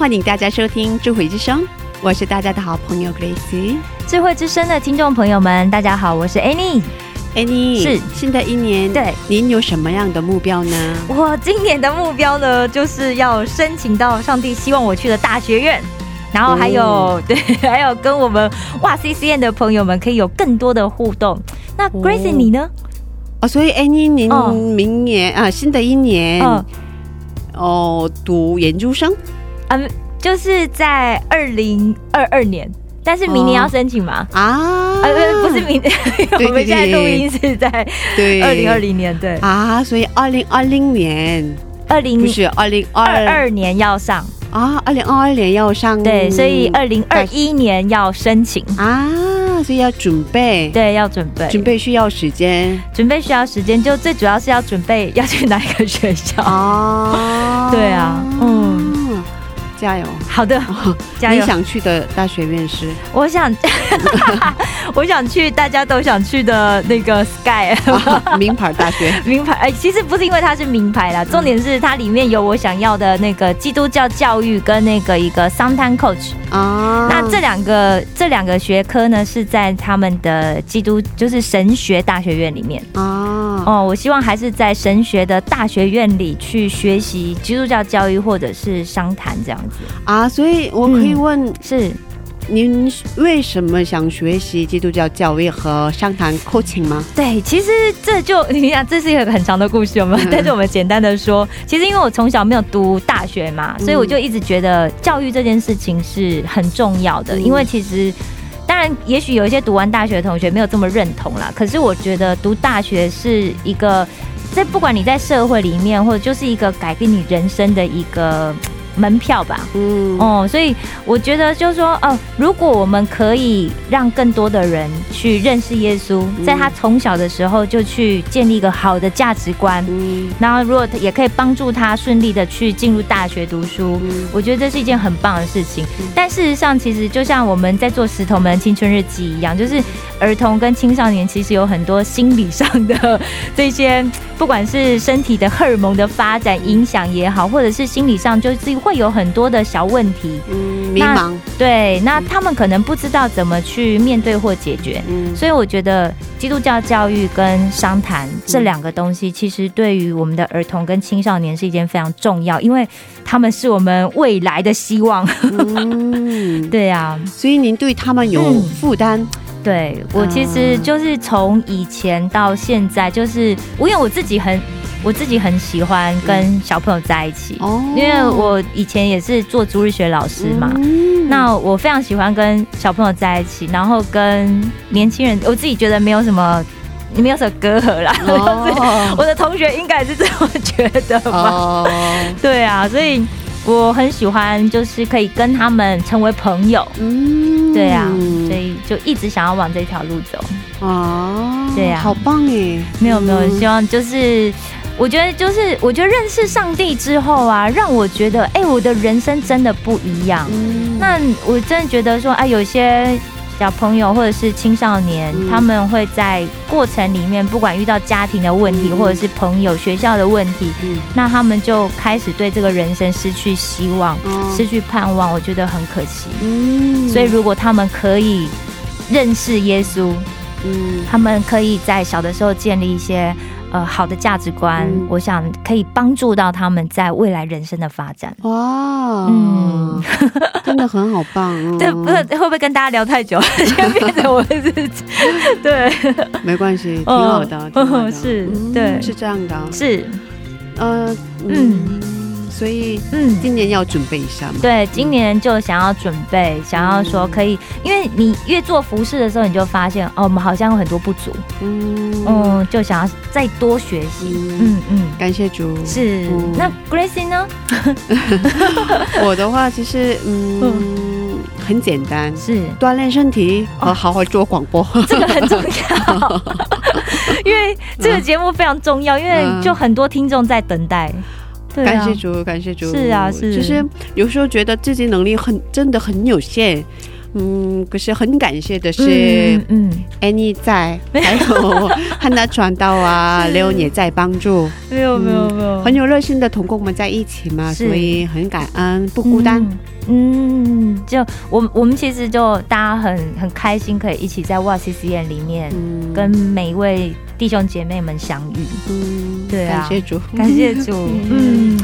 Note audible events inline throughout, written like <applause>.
欢迎大家收听智慧之声，我是大家的好朋友 Grace。智慧之声的听众朋友们，大家好，我是 Annie。Annie，是新的一年，对您有什么样的目标呢？我今年的目标呢，就是要申请到上帝希望我去的大学院。然后还有、哦 <laughs> 对，还有跟我们哇 CCN 的朋友们可以有更多的互动。那 Grace 哦你呢？哦，所以 Annie，您哦明年、啊，新的一年，嗯哦，读研究生嗯，就是在二零二二年，但是明年要申请吗？啊？呃，不是明年，对 <laughs> 我们现在录音是在对，二零二零年，对，啊，所以二零二零年二零不是二零二二二年要上，啊，二零二二年要上对，所以二零二一年要申请，啊，所以要准备，对，要准备，准备需要时间。准备需要时间，就最主要是要准备要去哪一个学校。<laughs> 啊，对啊嗯，加油！好的，<laughs> 加油你！想去的大学院是我想，<laughs> 我想去大家都想去的那个 Sky 啊 <laughs> 名牌大学名牌。哎，其实不是因为它是名牌啦，重点是它里面有我想要的那个基督教教育跟那个一个 Sometime Coach。啊。那这两个这两个学科呢，是在他们的基督就是神学大学院里面。啊，哦，我希望还是在神学的大学院里去学习基督教教育，或者是商谈这样子。啊，所以我可以嗯问是，您为什么想学习基督教教育和商谈 coaching 吗？对，其实这就你想，这是一个很长的故事，我们嗯但是我们简单的说，其实因为我从小没有读大学嘛，所以我就一直觉得教育这件事情是很重要的，嗯因为其实。当然，也许有一些读完大学的同学没有这么认同啦。可是我觉得读大学是一个，这不管你在社会里面，或者就是一个改变你人生的一个门票吧。嗯，哦，所以我觉得就是说，哦，如果我们可以让更多的人去认识耶稣，在他从小的时候就去建立一个好的价值观，嗯。然后如果也可以帮助他顺利的去进入大学读书，嗯。我觉得这是一件很棒的事情。但事实上，其实就像我们在做石头们青春日记一样，就是儿童跟青少年其实有很多心理上的 <laughs> 这些，不管是身体的荷尔蒙的发展影响也好，或者是心理上就是会有很多的小问题。嗯，迷茫，对，那他们可能不知道怎么去面对或解决。嗯。所以我觉得基督教教育跟商谈这两个东西，其实对于我们的儿童跟青少年是一件非常重要，因为他们是我们未来的希望。嗯，<laughs> 对啊，所以您对他们有嗯负担，对。我其实就是从以前到现在，就是我因为我自己很我自己很喜欢跟小朋友在一起，哦因为我以前也是做主日学老师嘛。嗯那我非常喜欢跟小朋友在一起，然后跟年轻人，我自己觉得没有什么，没有什么隔阂啦。哦 <laughs> 我的同学应该也是这么觉得吧？哦，<laughs> 对啊，所以我很喜欢，就是可以跟他们成为朋友。嗯对啊，所以就一直想要往这条路走。啊，对啊好棒耶！没有没有，嗯希望就是。我觉得就是，我觉得认识上帝之后啊，让我觉得，哎、我的人生真的不一样。嗯。那我真的觉得说，啊，有些小朋友或者是青少年，嗯。他们会在过程里面，不管遇到家庭的问题，嗯。或者是朋友、学校的问题，嗯。那他们就开始对这个人生失去希望、哦。失去盼望，我觉得很可惜。嗯。所以，如果他们可以认识耶稣，嗯他们可以在小的时候建立一些呃好的价值观，嗯。我想可以帮助到他们在未来人生的发展。哇，嗯，<laughs> 真的很好棒。哦 <laughs> 对，不是会不会跟大家聊太久，<laughs> 现在变成我自己？对，没关系，挺好的，嗯挺好的。是嗯对。是这样的。是，呃，嗯，所以嗯。今年要准备一下嘛。对，今年就想要准备，想要说可以，因为你越做服饰的时候，你就发现哦，我们好像有很多不足，嗯嗯，就想要再多学习，嗯，嗯嗯，感谢主。是嗯。那 Gracie 呢？<laughs> 我的话，其实嗯，很简单，是锻炼身体和好好做广播。<laughs> 这个很重要，<laughs> 因为这个节目非常重要，因为嗯就很多听众在等待。对啊感谢主，感谢主。是啊是其实有时候觉得自己能力很真的很有限。嗯，可是很感谢的是嗯嗯，，Annie 在，还有 <laughs> 汉娜传道啊，，Leo 也在帮助，没有没有没有，很有热心的同工们在一起嘛，所以很感恩，不孤单。嗯。嗯，就我我们其实就大家很很开心，可以一起在哇 C C N 里面嗯。跟每一位弟兄姐妹们相遇。嗯对啊感谢主，感谢主，<laughs> 嗯，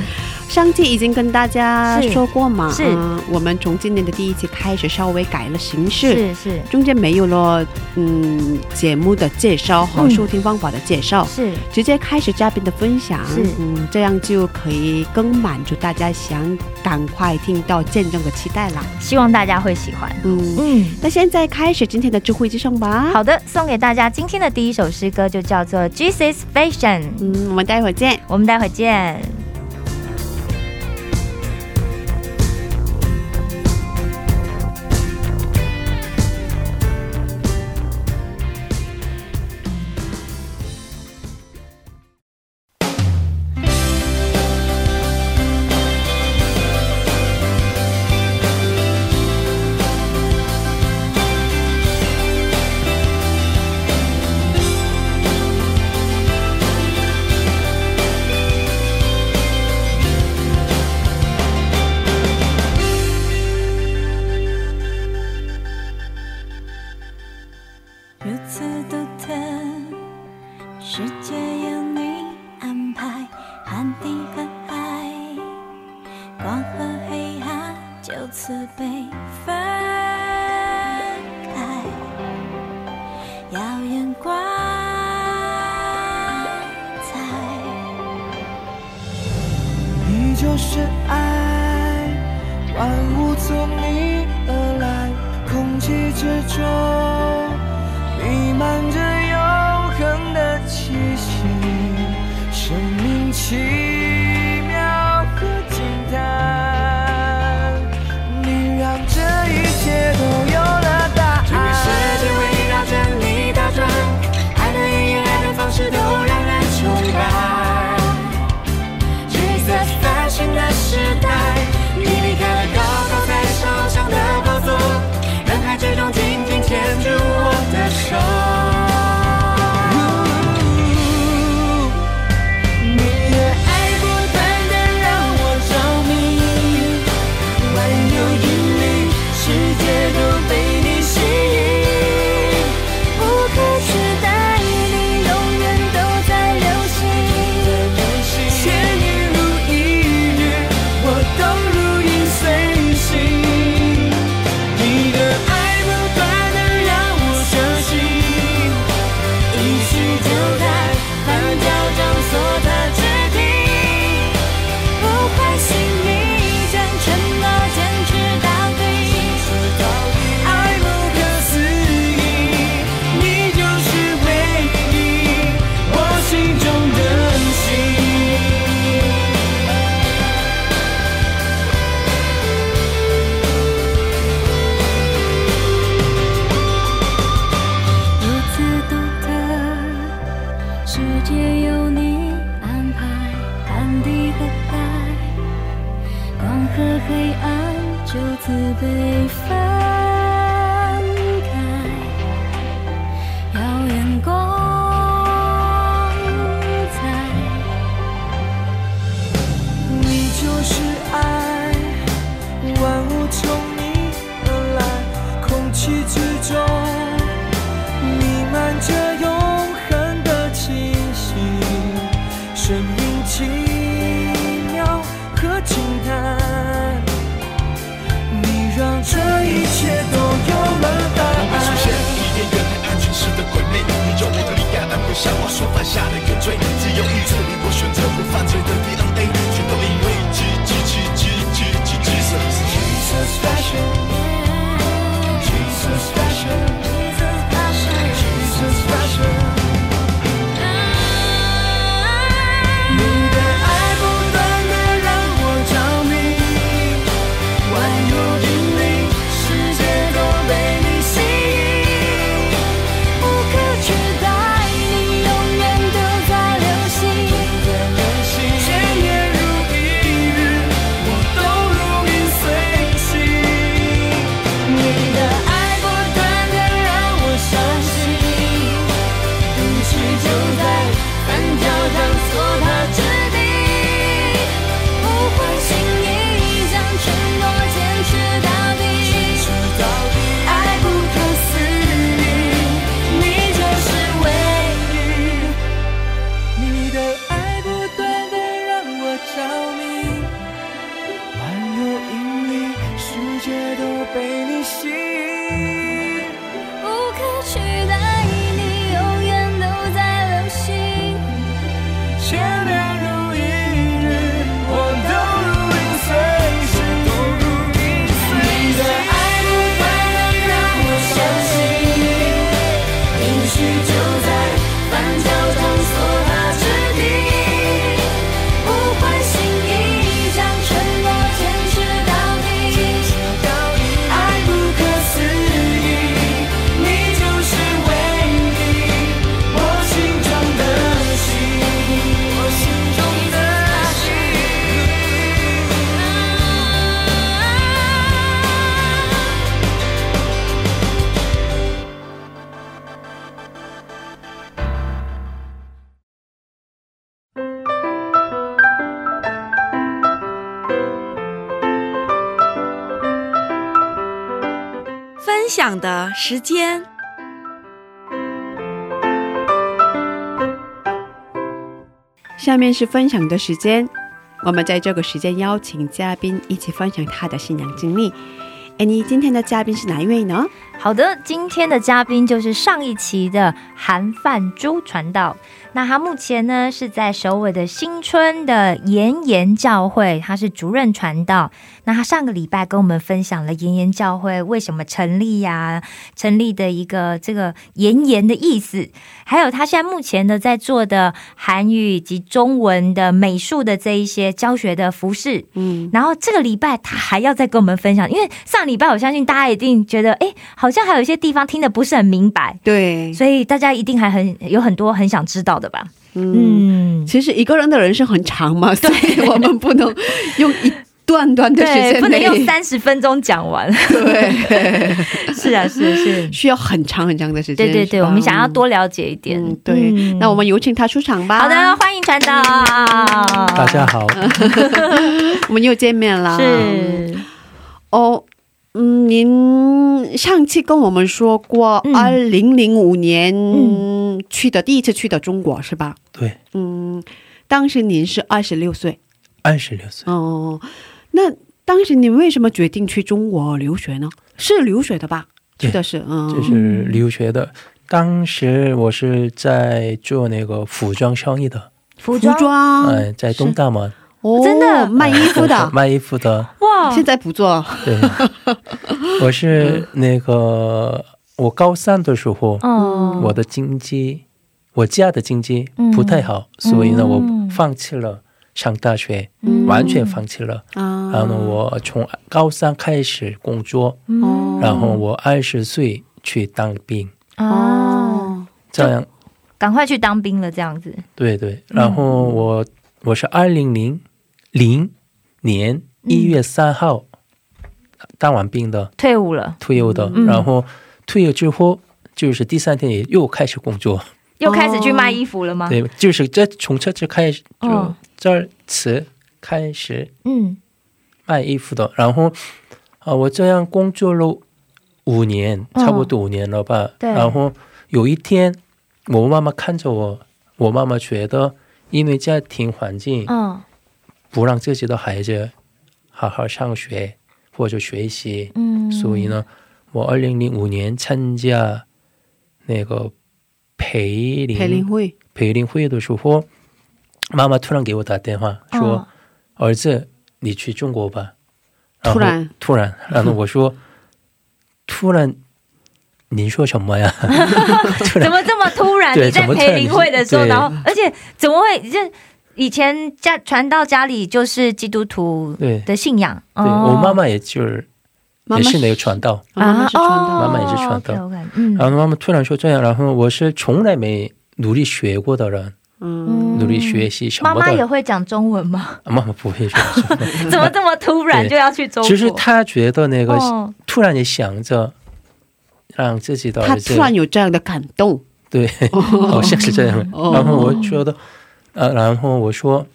上期已经跟大家说过嘛，是。嗯我们从今年的第一期开始稍微改了形式，是是。中间没有了嗯节目的介绍和嗯收听方法的介绍，是，直接开始嘉宾的分享，是。嗯，这样就可以更满足大家想赶快听到见证的期待啦。希望大家会喜欢。嗯，嗯，那现在开始今天的智慧之声吧。，好的，送给大家今天的第一首诗歌就叫做《Jesus Fashion》，嗯，我们待会儿见。我们待会儿见。下面是分享的时间，我们在这个时间邀请嘉宾一起分享他的信仰经历。哎，你今天的嘉宾是哪一位呢？好的，今天的嘉宾就是上一期的韩范珠传道。那他目前呢是在首尔的新春的延延教会，他是主任传道。那他上个礼拜跟我们分享了延延教会为什么成立呀、成立的一个这个延延的意思，还有他现在目前呢在做的韩语以及中文的美术的这一些教学的服饰。嗯，然后这个礼拜他还要再跟我们分享，因为上礼拜我相信大家一定觉得，哎，好像还有一些地方听得不是很明白，对，所以大家一定还很有很多很想知道的吧？嗯，嗯，其实一个人的人生很长嘛，所以我们不能用一段段的时 <laughs> 对，间不能用，三十分钟讲完。<laughs> 对，<laughs> 是啊，是是，需要很长很长的时间。对对对，我们想要多了解一点。嗯，对，嗯那我们有请他出场吧。好的，，欢迎传道。大家好，我们又见面了。是哦，嗯，您上次跟我们说过，嗯二零零五年嗯去的、第一次去的中国是吧？对，嗯，当时您是二十六岁。二十六岁，哦，那当时您为什么决定去中国留学呢？是留学的吧？去的是，嗯，这是留学的。当时我是在做那个服装生意的，服装，哎，在东大门哦，真的？<laughs> 卖衣服的，<laughs> 卖衣服的。哇，现在不做，对，<laughs> 我是那个我高三的时候，哦，我的经济，我家的经济嗯。不太好，所以呢，嗯我放弃了上大学，嗯。完全放弃了。啊，然后呢，我从高三开始工作，嗯。然后我二十岁去当兵，哦，哦，这样。赶快去当兵了，这样子。对对。然后我我是二零零零年一月三号当完兵的，退伍了，退伍的。嗯。然后退伍之后，就是第三天也又开始工作，又开始去卖衣服了吗？对，就是这从这就开始就哦。这儿词开始嗯。卖衣服的。然后啊、我这样工作了五年，哦差不多五年了吧。对。然后有一天，我妈妈看着我，我妈妈觉得，因为家庭环境嗯不让自己的孩子好好上学或者学习，嗯，所以呢，我二零零五年参加那个培林培林会。培林会的时候，妈妈突然给我打电话说：“嗯儿子，你去中国吧。”然后突然。突然，然后我说：“ <laughs> 突然，您说什么呀？” <laughs> 突然。怎么这么突然？对你在怎么突然？培林会的时候，对。然后而且怎么会这以前家传到家里就是基督徒对。的信仰，对、哦。我妈妈也就是也是那个传道，妈妈是传道，哦妈妈也是传道。OK，OK，嗯。然后妈妈突然说这样，然后我是从来没努力学过的人，嗯，努力学习妈妈也。会讲中文吗？啊妈妈不会说什么，<laughs> 怎么这么突然就要去中国？其实他觉得那个、哦。突然也想着让自己的他儿子突然有这样的感动，对，好像是这样。哦。然后我觉得，呃，然后我说，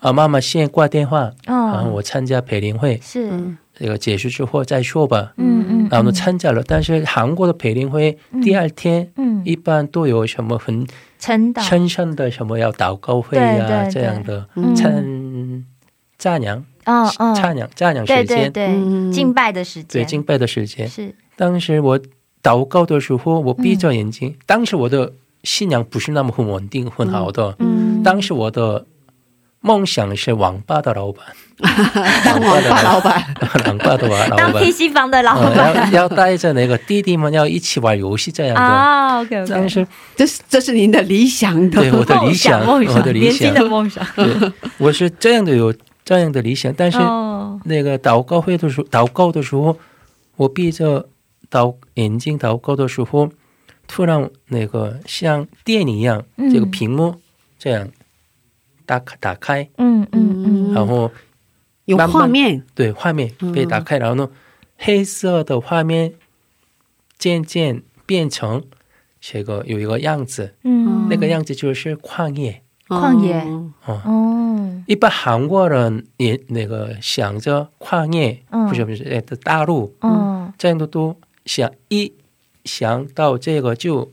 啊，妈妈先挂电话，然后嗯，我参加培林会，是，嗯这个结束之后再说吧。嗯嗯，然后呢，参加了，但是韩国的培林会第二天嗯，一般都有什么很陈导，称上的什么要祷告会对呀、对。这样的嗯。参赞扬、嗯嗯，赞扬、赞扬对时间，对。对，对敬拜的时间，对敬拜的时间。是，当时我祷告的时候，我闭着眼嗯睛。当时我的信仰不是那么很稳定、很好的。嗯，当时我的梦想是网吧的老板，当网吧老板，网吧的老当板，<laughs> PC 房的老呃板要要带着那个弟弟们要一起玩游戏这样的。啊，OK 当 OK，时这是这是您的理想的对我的理想，梦想，我的理想年轻的，梦想，对，我是这样的有这样的理想，但是哦，那个祷告会的时候，祷告的时候，我闭着祷眼睛祷告的时候，突然那个像电影一样，嗯。这个屏幕这样打开打开，嗯嗯嗯，然后有画面，对画面被打开，然后呢，黑色的画面渐渐变成这个有一个样子，嗯，那个样子就是旷野。旷野。哦。一般韩国人也那个想着旷野，嗯。不是不是，呃，大陆嗯，这样的都想一想到这个就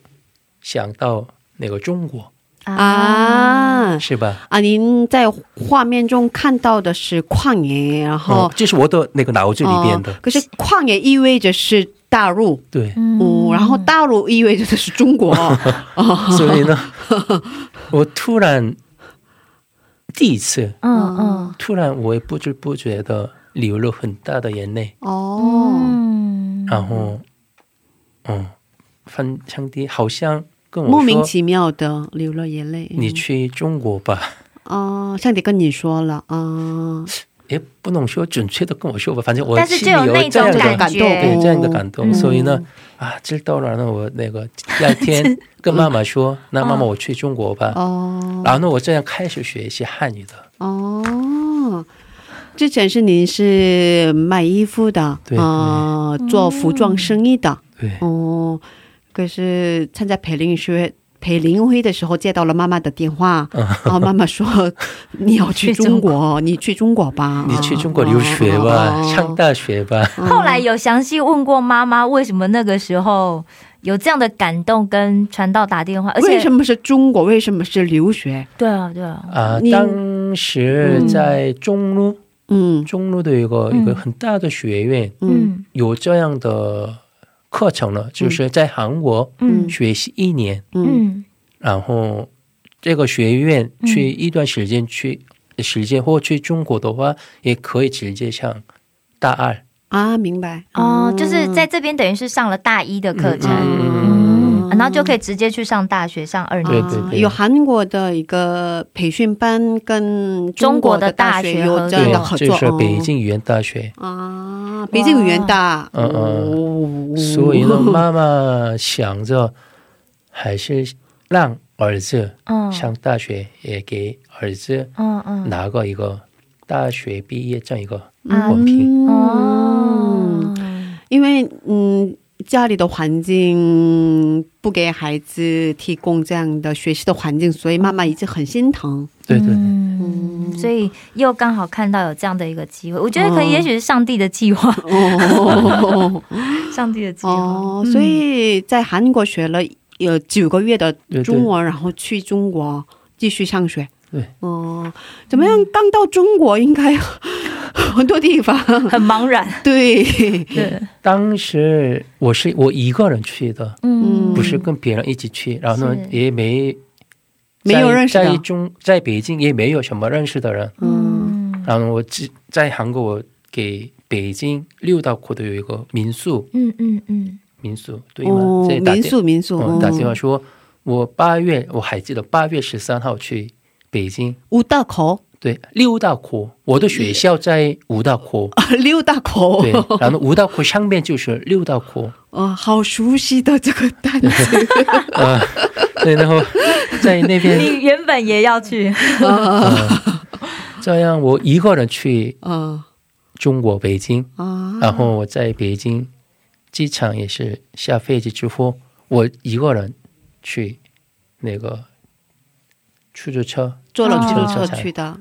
想到那个中国，啊。是吧？啊！您在画面中看到的是旷野，然后哦，这是我的那个脑子里边的，哦可是旷野意味着是大陆，对，嗯，然后大陆意味着的是中国，哦，<laughs> 所以呢，我突然第一次，嗯嗯。突然我也不知不觉的流了很大的眼泪，哦，嗯，然后，嗯，翻上帝好像跟我莫名，其妙的流了眼泪。你去中国吧。哦，上帝跟你说了啊，也不能说准确的跟我说吧，反正我但是心里有就有那这样的种感觉，对这样的感动，嗯所以呢，啊，知道了，那我那个第二天 <laughs> 跟妈妈说，那妈妈我去中国吧，哦。然后呢，我这样开始学习汉语的，哦，之前是您是卖衣服的，对。啊、做服装生意的，对，哦，可是参加培林学培林会的时候接到了妈妈的电话，嗯然后妈妈说你要去中国，<laughs> 你去中国吧，你去中国留学吧，哦上大学吧，后来有详细问过妈妈，为什么那个时候有这样的感动，跟传道打电话，而且为什么是中国？为什么是留学？对啊对啊，啊，你当时在中路，嗯。中路的一个嗯一个很大的学院嗯。嗯。有这样的课程了，就是在韩国嗯。学习一年。嗯。嗯。然后这个学院去一段时间去、时间或去中国的话，也可以直接上大二。啊，明白哦，就是在这边等于是上了大一的课程，嗯嗯，然后就可以直接去上大学，上二年级。对对对。有韩国的一个培训班跟中国的大学有这样的合，作，就是北京语言大学。哦啊，北京语言大，嗯嗯。所以呢，妈妈想着还是让儿子嗯。上大学，也给儿子嗯嗯。拿个一个大学毕业证一个啊文凭。哦，因为嗯，家里的环境不给孩子提供这样的学习的环境，所以妈妈一直很心疼。对对对，嗯，所以又刚好看到有这样的一个机会，我觉得可以也许是上帝的计划，哦 <laughs> 上帝的计划。哦，嗯所以在韩国学了有九个月的中文，然后去中国继续上学。对，哦，怎么样？刚到中国应该 <laughs> 很多地方，很茫然。<laughs> 对，对，当时我是我一个人去的，嗯，不是跟别人一起去，然后呢也没没有认识的。在在中在北京也没有什么认识的人，嗯。嗯。然后我只在韩国我给北京六道口的有一个民宿。嗯嗯嗯，民宿对吗？哦这，打民宿民宿，嗯打电话哦。说，我八月我还记得八月十三号去北京，五道口，对六道口，我的学校在五道口，啊六大口，对，然后五道口上面就是六道口，哦，好熟悉的这个单词，呃，<laughs> 对，然后在那边 <laughs> 你原本也要去，这样我一个人去啊中国北京，啊，然后我在北京机场也是下飞机之后，我一个人去那个出租车，坐了哦出租车去的，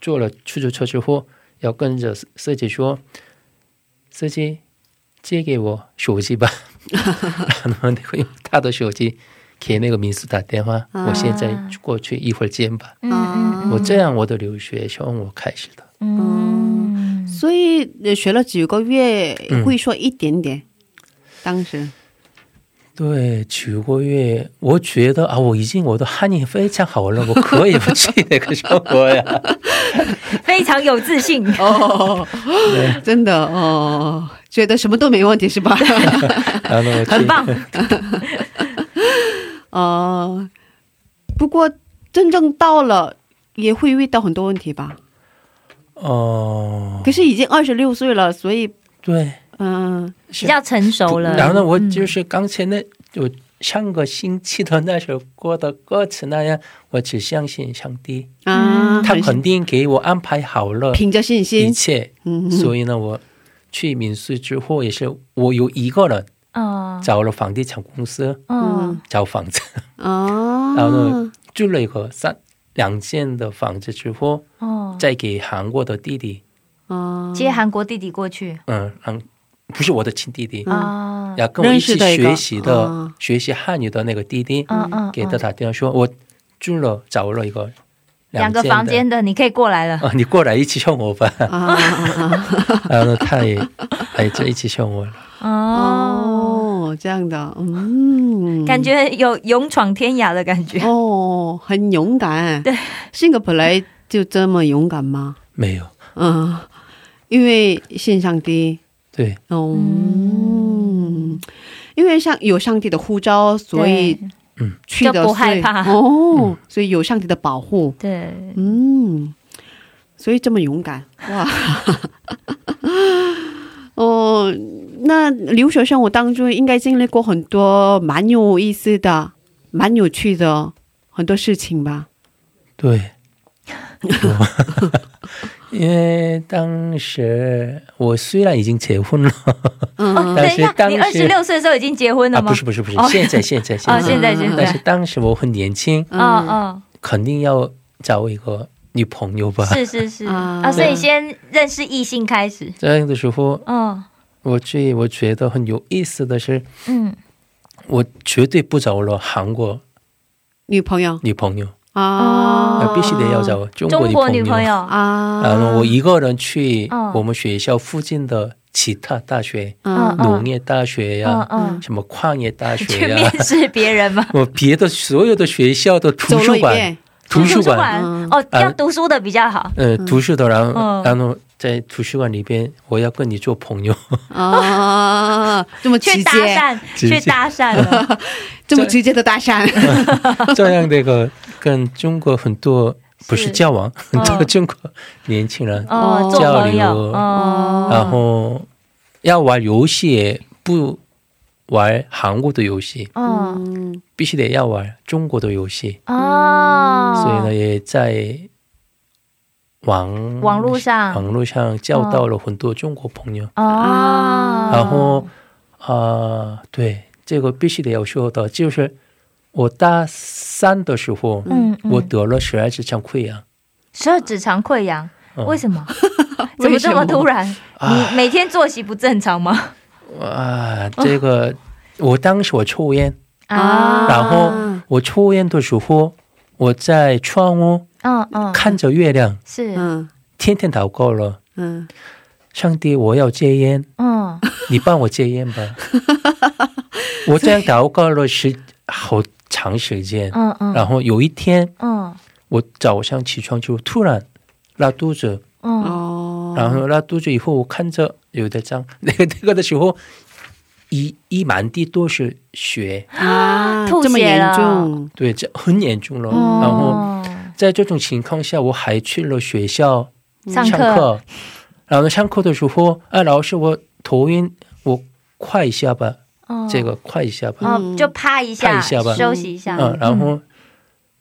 坐了出租车之后，要跟着司司机说：“司机借给我手机吧。<laughs> ”然后那个用他的手机给那个民宿打电话，啊。我现在过去一会儿见吧。嗯嗯我这样我的留学从我开始的。嗯，所以呃学了几个月嗯。会说一点点，当时对，九个月，我觉得啊，我已经我的汉语非常好了，我可以不去那个中国呀。<laughs> 非常有自信。<laughs> 哦，真的哦，觉得什么都没问题是吧？<laughs> 很棒，哦，不过真正到了也会遇到很多问题吧？哦，可是已经二十六岁了，所以对，嗯、比较成熟了。然后呢，我嗯就是刚才那我上个星期的那首歌的歌词那样，我只相信上帝，啊，很他肯定给我安排好了凭着信心。一，切。嗯，所以呢，我去民宿之后也是我有一个人嗯找了房地产公司嗯找房子，啊，<laughs> 然后呢住了一个三两间的房子之后，哦，再给韩国的弟弟，哦，接韩国弟弟过去。嗯，让不是我的亲弟弟，啊，要跟我一起学习的、啊学习汉语的那个弟弟，给他打电话说，我住了找了一个两个房间的。你可以过来了。啊，<laughs> 你过来一起送我吧。啊啊啊 <laughs> 然后，他也哎，就一起送我了。哦，哦，这样的，嗯，感觉有勇闯天涯的感觉。哦，很勇敢，对，性格本来就这么勇敢吗？没有，嗯，因为信上帝，对，哦，嗯，因为上有上帝的呼召，所以嗯去的不害怕。哦，所以有上帝的保护，对，嗯，所以这么勇敢。哇！<laughs> 哦，那留学生活当中应该经历过很多蛮有意思的、蛮有趣的很多事情吧？对。<laughs> 我因为当时我虽然已经结婚了，嗯，哦，但 <laughs> 是等一下，当时你二十六岁的时候已经结婚了啊，吗？不是不是不是，哦。现在现在现哦，在，现在。现但是，当时我很年轻，嗯嗯，肯定要找一个女朋友吧。是是是。啊。啊，所以先认识异性开始。这样的时候，嗯。我最我觉得很有意思的是，嗯，我绝对不找了韩国女朋友。女朋友，啊，呃必须得要找中国女朋友。女朋友，啊，然后我一个人去嗯。我们学校附近的其他大学，嗯。农业大学呀、嗯嗯，什么矿业大去学呀面，试别人吗？<laughs> 我别的所有的学校的图书馆，图书馆，嗯。哦，啊要读书的比较好。呃，图书的，然后、嗯。然后在图书馆里边，我要跟你做朋友，啊，这么直去搭接，讪，去搭讪了。<laughs> 这么直接的搭讪，<laughs> 这样的一个跟中国很多不是是交往，<laughs> 很多嗯中国年轻人，哦，做交。流哦，然后要玩游戏不玩韩国的游戏，哦。嗯。必须得要玩中国的游戏，哦，所以呢，也在网网络上网络上交到了很多中国朋友。哦，然后啊、对，这个必须得要说的，就是我大三的时候，嗯，我得了十二指肠溃疡。十二指肠溃疡，嗯为什么？<laughs> 怎么这么突然？啊你每天作息不正常吗？啊，这个、我当时我抽烟，啊，然后我抽烟的时候，我在窗户嗯嗯，看着月亮，是，嗯天天祷告了，嗯，上帝，我要戒烟，嗯。你帮我戒烟吧。<laughs> 我这样祷告了是好长时间，嗯嗯，然后有一天嗯。我早上起床就突然拉肚子，嗯。哦，然后拉肚子以后我看着有的脏，<laughs> 那个那个的时候一一满地都是血，啊，吐这么严血了重，对，这很严重了。哦然后在这种情况下，我还去了学校上课，然后上课的时候，哎，老师我头晕，我快一下吧，哦。这个快一下吧，哦，就趴一下，趴一下吧。休息一下，嗯，然后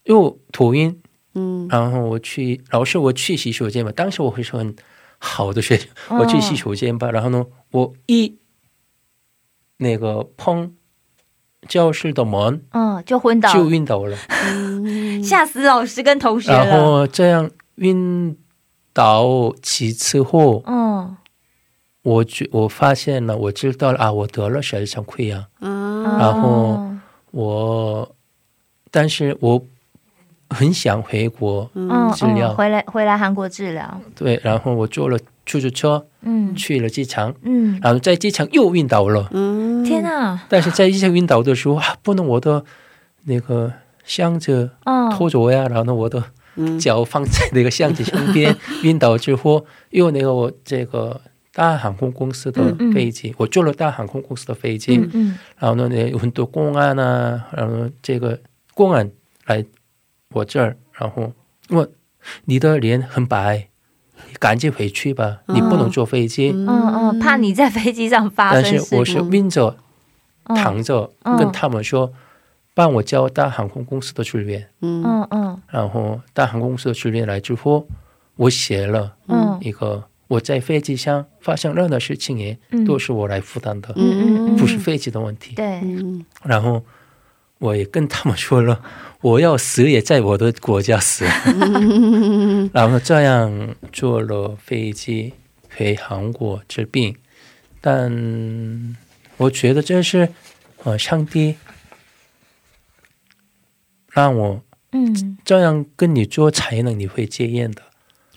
又头晕，嗯。然后我去老师我去洗手间吧，当时我会说很好的学生，我去洗手间吧，然后呢，我一那个碰教室的门嗯，就昏倒，就晕倒了。吓死老师跟同学然。后这样晕倒几次后，嗯，我觉我发现了，我知道了啊，我得了肾上溃疡。嗯，然后哦我，但是我很想回国嗯。治疗，嗯回来回来韩国治疗，对，然后我坐了出租车嗯。去了机场，嗯，然后在机场又晕倒了。嗯，天哪，但是在机场晕倒的时候啊，不能我的那个箱子嗯，拖着我呀，然后呢，我的嗯。脚放在那个箱子上边，<laughs> 晕倒之后，又那个我这个大航空公司的嗯嗯。飞机，我坐了大航空公司的飞机，嗯嗯。然后呢，有很多公安啊，然后这个公安来我这儿，然后问你的脸很白，你赶紧回去吧，你不能坐飞机。嗯嗯，怕你在飞机上发但生事是我是，晕着嗯。躺着，嗯。跟他们说，帮我叫大航空公司的职员，嗯。嗯嗯。然后大航空公司的职员来之后，我写了嗯。一个我在飞机上发生任何事情也嗯。都是我来负担的，嗯嗯嗯，不是飞机的问题。对，嗯然后我也跟他们说了，我要死也在我的国家死。<laughs> 然后这样坐了飞机回韩国治病，但我觉得这是呃上帝让我嗯。这样跟你做，才能你会戒烟的。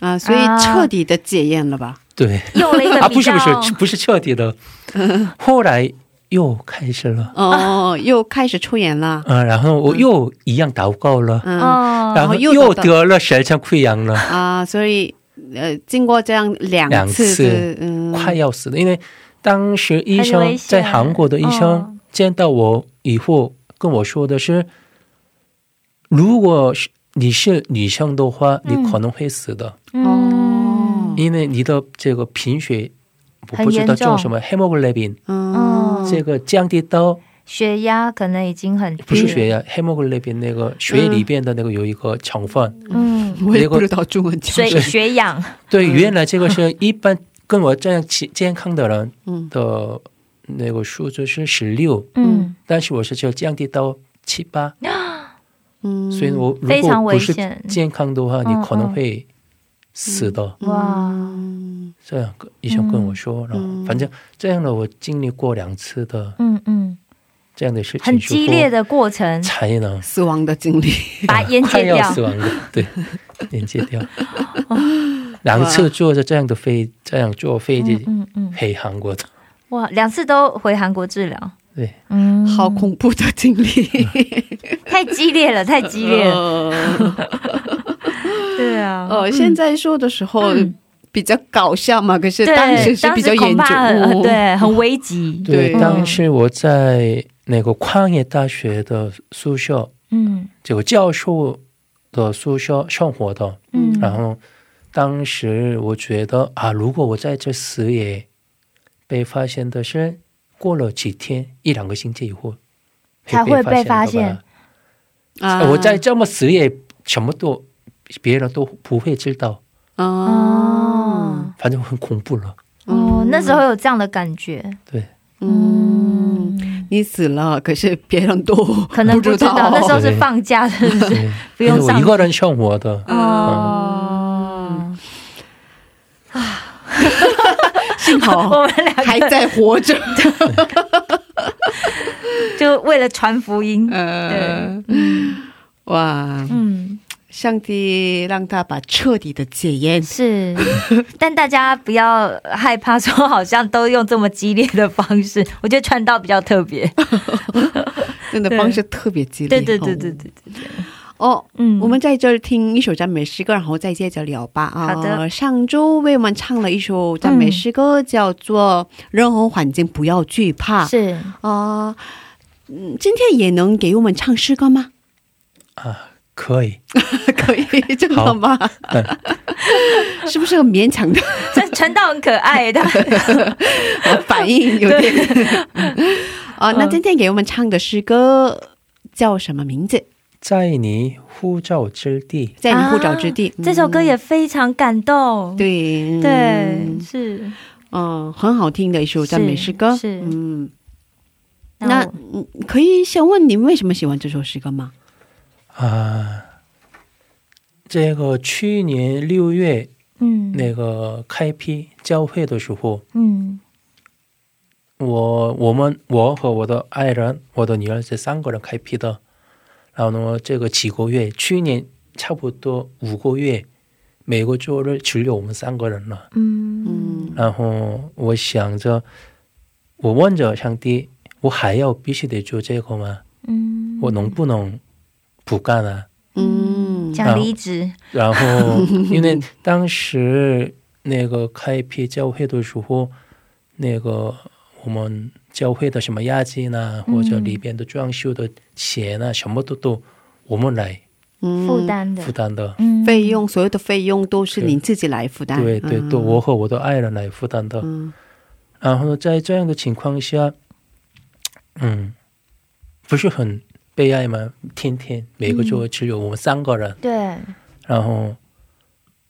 啊，所以彻底的戒烟了吧？对。用了一个啊，不是不是不是彻底的，<laughs> 后来又开始了。哦，又开始出演了，啊，然后我又一样祷告了，嗯。哦，然后又又得了舌腔溃疡了，啊，所以呃，经过这样两两次次的，嗯，快要死了。因为当时医生在韩国的医生哦。见到我以后跟我说的是，如果是你是女生的话，嗯。你可能会死的，哦，因为你的这个贫血，我不知道叫什么 hemoglobin，、嗯哦。这个降低到血压可能已经很不是血压 hemoglobin 那个血里边的那个有一个成分，嗯，我也不知道中文叫水什么。血氧，对，原来这个是一般跟我这样健健康的人嗯。的那个数字是十六，嗯，但是我是就降低到七八，<laughs> 嗯，所以我如非常果不是危险。健康的话，嗯你可能会死的。哇，嗯。这样医生跟我说，然后嗯。反正这样的我经历过两次的嗯嗯，这样的事情，很激烈，的过程，才能死亡的经历，<laughs> 把烟快戒掉。死，亡的，对，<laughs> 连接掉。两次坐着这样的飞，这样坐飞机嗯嗯，回韩国的，哇，两次都回韩国治疗，对，嗯，好恐怖的经历，<laughs> 太激烈了，太激烈了，呃 <laughs> 对啊，哦，现在说的时候嗯。比较搞笑嘛，可是，当时是比较严重，对，很危急，对，对当时我在那个矿业大学的宿舍，嗯。这个教授的宿舍生活的，嗯，然后当时我觉得啊，如果我在这死也被发现的是过了几天一两个星期以后才会被发现吧？啊。我在这么死也什么都别人都不会知道，哦哦反正很恐怖了。哦，那时候有这样的感觉，对，嗯，嗯，你死了，可是别人都可能不知道那时候是放假，是不是？<laughs> 不用上我一个人生活的，哦，<laughs> 我们两个。还在活着，<laughs> 就为了传福音，嗯。哇，嗯，上帝让他把彻底的戒烟，是，但大家不要害怕，说好像都用这么激烈的方式。<laughs> 我觉得传道比较特别。真的方式特别激烈。对对对对对对对，哦，嗯，我们在这儿听一首赞美诗歌，然后再接着聊吧。啊、好的上周为我们唱了一首赞美诗歌，叫做《任何环境不要惧怕》。是啊、嗯，今天也能给我们唱诗歌吗？啊，可以，<laughs> 可以，真的吗？<laughs> 是不是很勉强的这传道很可爱的。<laughs> 反应？有点。啊、那今天给我们唱的诗歌叫什么名字？在你呼召之地，在你护照之地。这首歌也非常感动。对对，嗯是嗯，很好听的一首赞美诗歌。是是嗯，那可以先问你为什么喜欢这首诗歌吗？啊，这个去年六月嗯那个开辟教会的时候，嗯我我们我和我的爱人、我的女儿这三个人开辟的。然后呢，这个几个月，去年差不多五个月，每个周日只有我们三个人了。嗯嗯然后我想着，我问着上帝，我还要必须得做这个吗？嗯，我能不能不干啊？嗯，讲离职，然后，因为当时那个开辟教会的时候，那个我们教会的什么押金啊，嗯或者里边的装修的钱啊，什么都都我们来嗯负担的负担的。嗯费用，所有的费用都是你自己来负担。对对，嗯都我和我的爱人来负担的。嗯然后在这样的情况下，嗯，不是很悲哀吗？天天每个周只有我们三个人，对，然后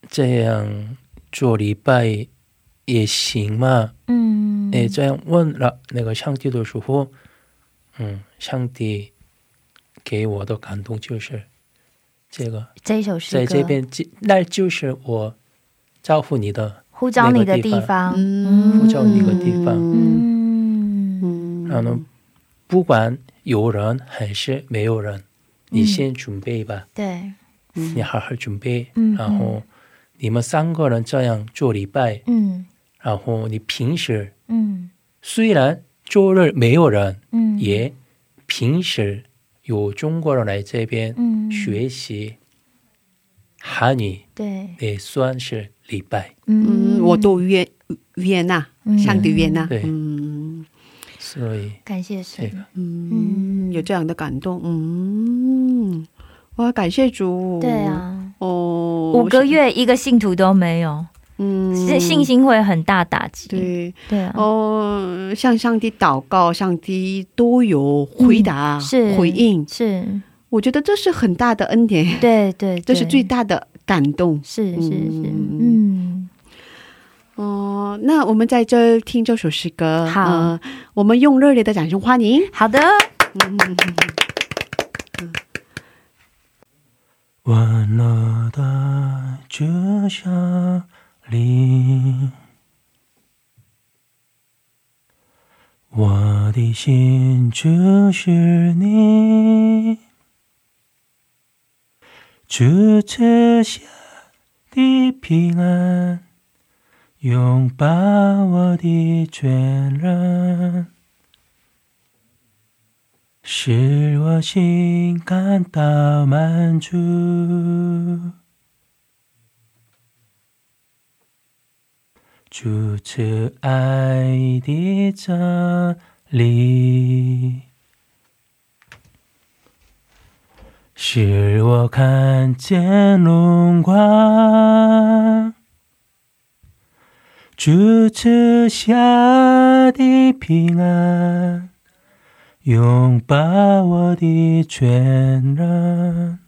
这样做礼拜也行嘛？嗯，诶，这样问了那个上帝的时候，嗯，上帝给我的感动就是这个，这首诗歌。在这边，这那就是我招呼你的，呼召你的那个地方，嗯。呼召你的地方。嗯。嗯。然后不管有人还是没有人，你先准备吧，对，你好好准备，嗯然后你们三个人这样做礼拜，嗯然后你平时嗯。虽然周日没有人，嗯，也平时有中国人来这边嗯。学习韩语，对，也算是礼拜。嗯，我都约约纳，嗯。上帝约纳。对。嗯。所以感谢这神个，嗯，有这样的感动。嗯，哇，感谢主。对，啊，哦，五个月一个信徒都没有，嗯，信信心会很大打击。对。对啊，哦，向上帝祷告，上帝都有回答、嗯是回应，是，我觉得这是很大的恩典，对对，<laughs> 这是最大的感动。是是是，嗯。嗯，哦、那我们在这听这首诗歌，好。呃我们用热烈的掌声欢迎。好的，<laughs> 温热的朱砂里，我的心就是你，主赐下的平安，拥抱我的全人。使我心感到满足。主赐爱的真理，使我看见荣光。主赐下的平安。拥抱我的全人，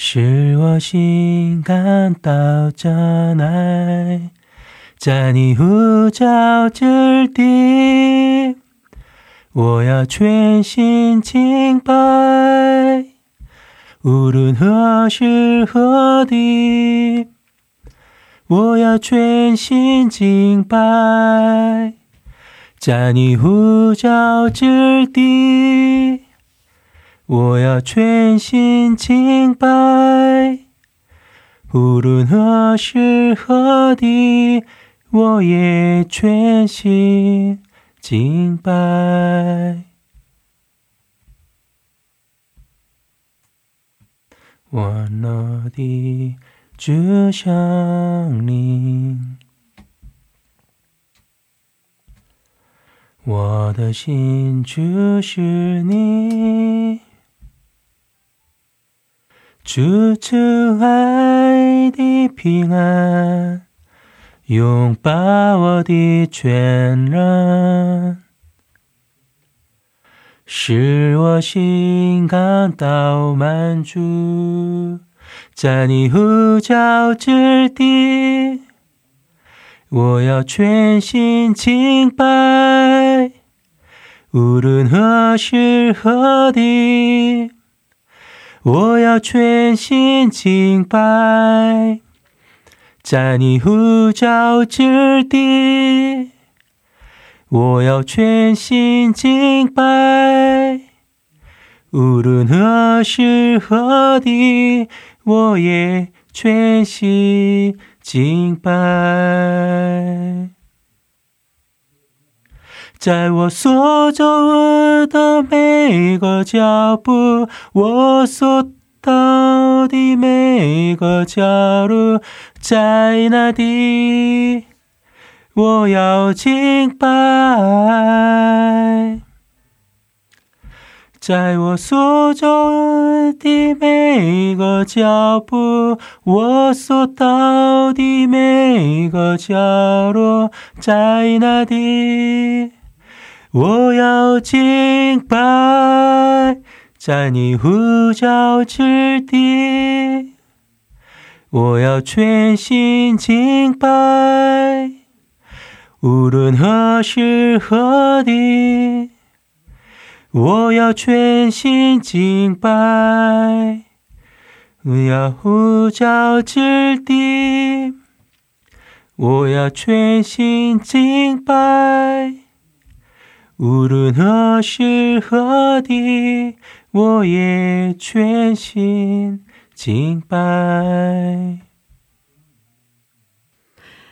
是我心感到真爱，在你呼召之地，我要全心敬拜，无论何时何地，我要全心敬拜。在你呼召之地，我要全心敬拜，无论何时何地，我也全心敬拜。我那的只想你，我的心只是你，主慈爱的平安，拥抱我的全然。使我心感到满足，在你呼叫之地，我要全心敬拜，无论何时何地，我要全心敬拜，在你呼叫之地。我要全心敬拜，无论何时何地，我也全心敬拜。在我所走的每个脚步，我所到的每个角落，在那里。我要敬拜，在我所走的每个脚步，我所到的每个角落，在那里，我要敬拜，在你呼叫之地，我要全心敬拜。无论何时何地，我要全心敬拜；我要呼叫之地，我要全心敬拜。无论何时何地，我也全心敬拜。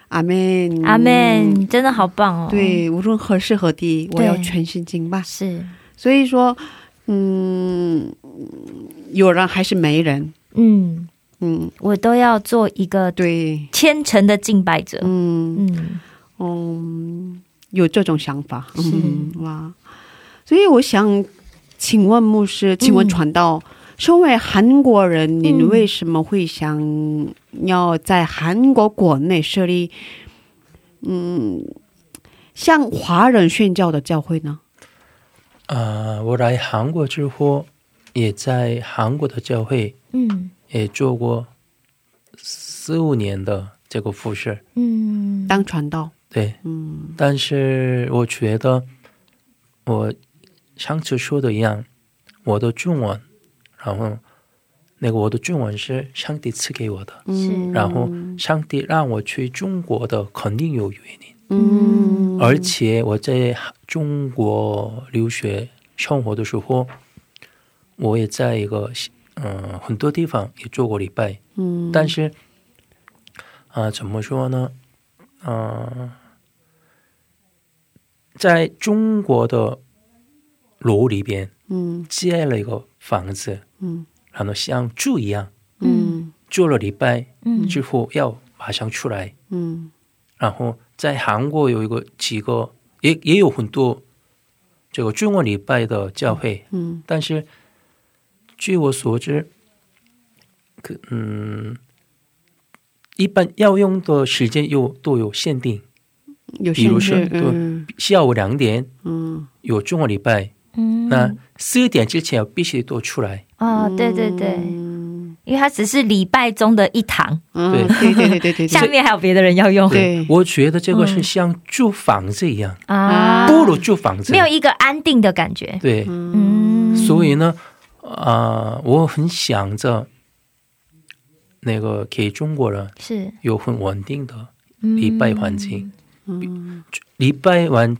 阿门，阿门，真的好棒哦！，对，无论何时何地，我要全心敬拜。是，所以说，嗯，有人还是没人，嗯，嗯，我都要做一个对，虔诚的敬拜者。嗯。嗯，嗯，有这种想法，嗯，哇，所以我想请问牧师，请问嗯传道，身为韩国人，您嗯为什么会想要在韩国国内设立，嗯，向华人宣教的教会呢？啊、我来韩国之后，也在韩国的教会嗯。也做过四五年的这个服饰。嗯，当传道，对，嗯。但是我觉得我上次说的一样，我的中文，然后那个我的中文是上帝赐给我的，嗯，然后上帝让我去中国的肯定有原因，嗯，而且我在中国留学生活的时候，我也在一个嗯、很多地方也做过礼拜，嗯，但是啊、怎么说呢？嗯、在中国的楼里边嗯。建了一个房子，嗯。然后像住一样，嗯。住了礼拜嗯。之后要马上出来。嗯。然后在韩国有一个几个，也也有很多这个中国礼拜的教会，嗯。但是据我所知，可嗯，一般要用的时间又都有限定，有比如说限制，对嗯下午两点嗯。有中国礼拜，嗯，那四点之前必须都出来。哦，对对对，嗯。因为它只是礼拜中的一堂，嗯。对。<laughs> 对对对对对，下面还有别的人要用。对。我觉得这个是嗯像住房子一样，啊，不如住房子。没有一个安定的感觉。对，嗯，所以呢，啊、我很想着那个给中国人是。有很稳定的礼拜环境。嗯礼拜完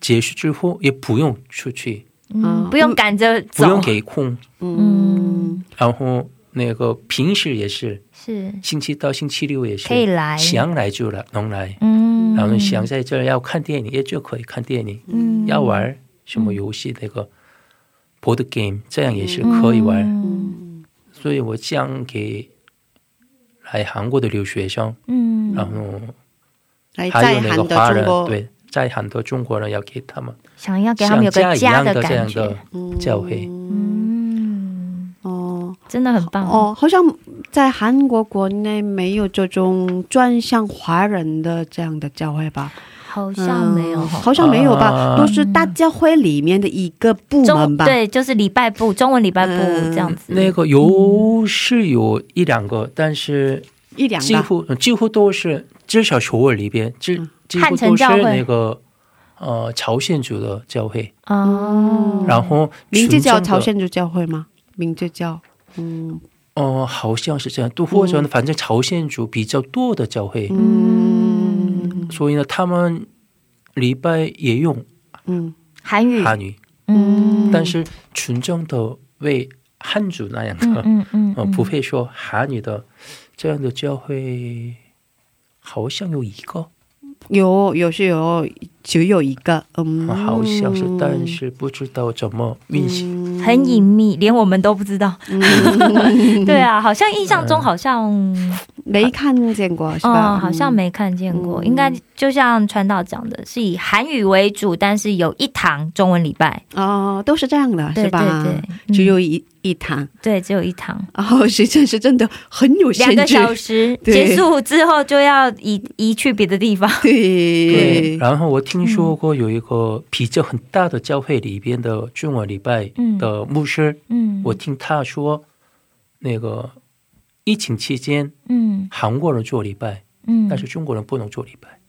结束之后也不用出去，嗯，不用赶着走，不用给空，嗯，然后那个平时也是是。星期到星期六也是可以来，想来就来能来，嗯，然后想在这儿要看电影也就可以看电影，嗯。要玩什么游戏那个 board game 这样也是可以玩，嗯。所以我讲给来韩国的留学生，嗯，然后来还有那在韩的个华人中国，对，在韩的中国人要给他们想要给他们有个家的感觉样的，教会，嗯，哦真的很棒哦，好像在韩国国内没有这种专向华人的这样的教会吧？好像没有嗯。好像没有吧？啊都是大教会里面的一个部门吧？对，就是礼拜部，中文礼拜部嗯这样子。那个有是有一两个，但是一两个几乎几乎都是至少首尔里边，几几乎都是那个呃朝鲜族的教会，哦，然后名字叫朝鲜族教会吗？名字叫嗯。哦、好像是这样，都或者呢，反正朝鲜族比较多的教会，嗯。所以呢，他们礼拜也用嗯韩语，韩语，嗯。但是。纯正的为汉族那样的，嗯嗯不会说韩语的这样的教会，好像有一个，有有是有只有一个嗯，好像是，但是不知道怎么运行。很隐秘，连我们都不知道。<laughs> 对啊，好像印象中好像，没看见过是吧？哦，好像没看见过。嗯应该就像川道讲的，是以韩语为主，但是有一堂中文礼拜，哦，都是这样的，是吧？对对嗯只有一一堂，对，只有一堂，哦，时间是真的很有限制，两个小时 <laughs> 结束之后就要移移去别的地方。对，对，然后我听说过有一个比较很大的教会里边的中文礼拜的牧师，嗯，我听他说，那个疫情期间嗯。韩国人做礼拜，嗯，但是中国人不能做礼拜。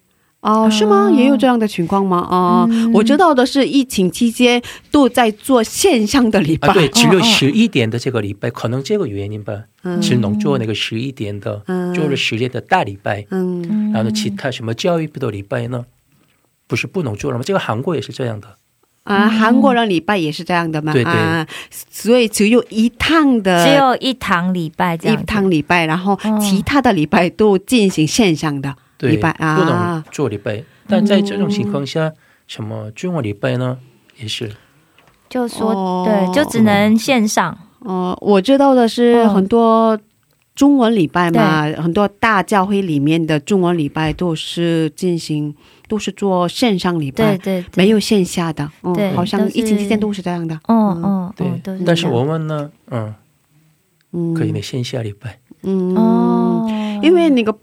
哦，是吗？也有这样的情况吗？哦，嗯。我知道的是，疫情期间都在做线上的礼拜，啊，对，只有哦。十一点的这个礼拜，可能这个原因吧，嗯。只能做那个十一点的，嗯做了十点的大礼拜，嗯。嗯然后其他什么教育部的礼拜呢，不是不能做了吗？这个韩国也是这样的，啊，韩国人礼拜也是这样的吗？对对。啊，所以只有一趟的，只有一堂礼拜这一样一，趟礼拜，然后嗯其他的礼拜都进行线上的。对，礼拜不能啊。做礼拜。但在这种情况下，什么中文礼拜呢，也是。就说、哦。对，就只能线上。哦，我知道的是嗯很多中文礼拜嘛，很多大教会里面的中文礼拜都是进行都是做线上礼拜，对对对，没有线下的。嗯，对好像疫情期间都是这样的。嗯。嗯对嗯，但是我们呢，嗯，嗯，可以呢线下礼拜，嗯，哦，因为那个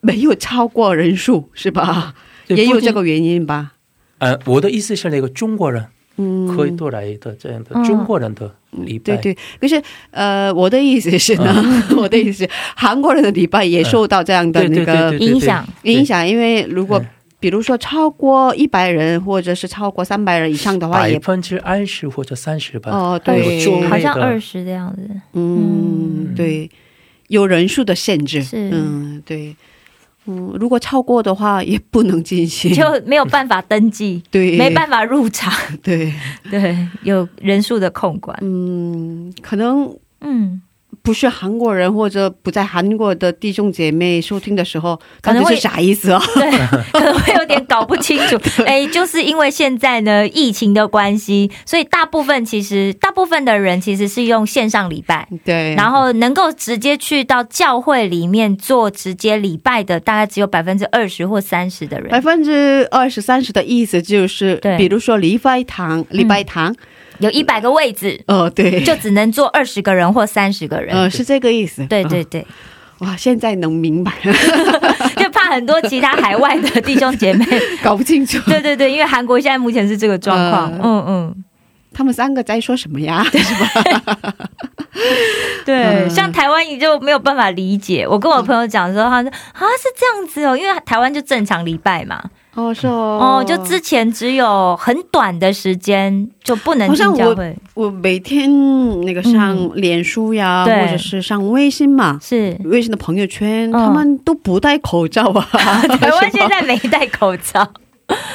没有超过人数是吧？也有这个原因吧。呃，我的意思是那个中国人嗯，可以多来的这样的嗯中国人的礼拜，对对，可是呃，我的意思是呢，<laughs> 我的意思是韩国人的礼拜也受到这样的那个影响，影响，因为如果嗯。比如说超过一百人或者是超过三百人以上的话，也百分之二十或者三十吧。哦那个对，好像二十这样子。嗯，对，有人数的限制，是。嗯，对，嗯，如果超过的话也不能进行，就没有办法登记，<laughs> 对，没办法入场，<laughs> 对，对，有人数的控管。嗯，可能嗯，不是韩国人或者不在韩国的弟兄姐妹收听的时候，可能会啥意思啊？<laughs> 对，可能会有点搞不清楚。<laughs> 哎，就是因为现在呢疫情的关系，所以大部分其实大部分的人其实是用线上礼拜。对，然后能够直接去到教会里面做直接礼拜的，大概只有百分之二十或三十的人百，分之二十三十的意思就是对，比如说礼拜堂，礼拜堂，有一百个位置，哦，对，就只能坐二十个人或三十个人。呃是这个意思。对对对，嗯，哇，现在能明白，<laughs> <laughs> 就怕很多其他海外的弟兄姐妹，搞不清楚。对对对，因为韩国现在目前是这个状况，呃嗯嗯，他们三个在说什么呀？<laughs> 对，嗯。像台湾你就没有办法理解。我跟我朋友讲的时候，他说啊是这样子哦，因为台湾就正常礼拜嘛，哦，是哦，哦，就之前只有很短的时间就不能进教会，我每天那个上脸书呀，嗯或者是上微信嘛，是微信的朋友圈，嗯他们都不戴口罩啊。<laughs> 台湾现在没戴口罩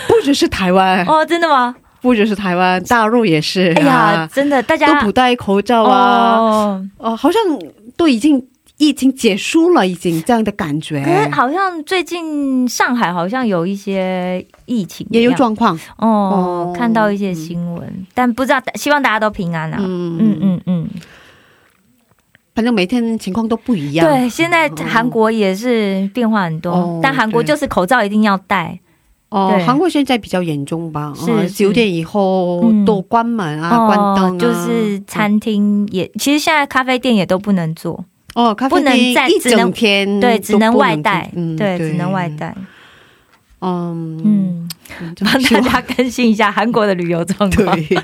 不只是台湾，哦，真的吗？不只是台湾，大陆也是、啊。哎呀，真的，大家都不戴口罩啊。哦，哦，好像都已经疫情结束了，已经这样的感觉。可是好像最近上海好像有一些疫情也有状况。哦哦，看到一些新闻，但不知道，希望大家都平安啊。嗯嗯嗯嗯，反正每天情况都不一样。对，现在韩国也是变化很多，哦但韩国就是口罩一定要戴。哦对，韩国现在比较严重吧？是九点以后嗯都关门啊，关灯啊。就是餐厅也，其实现在咖啡店也都不能做，哦，咖啡不能店一整天对，只能外带，嗯，对，只能外。带。嗯帮大家更新一下韩国的旅游状况。对。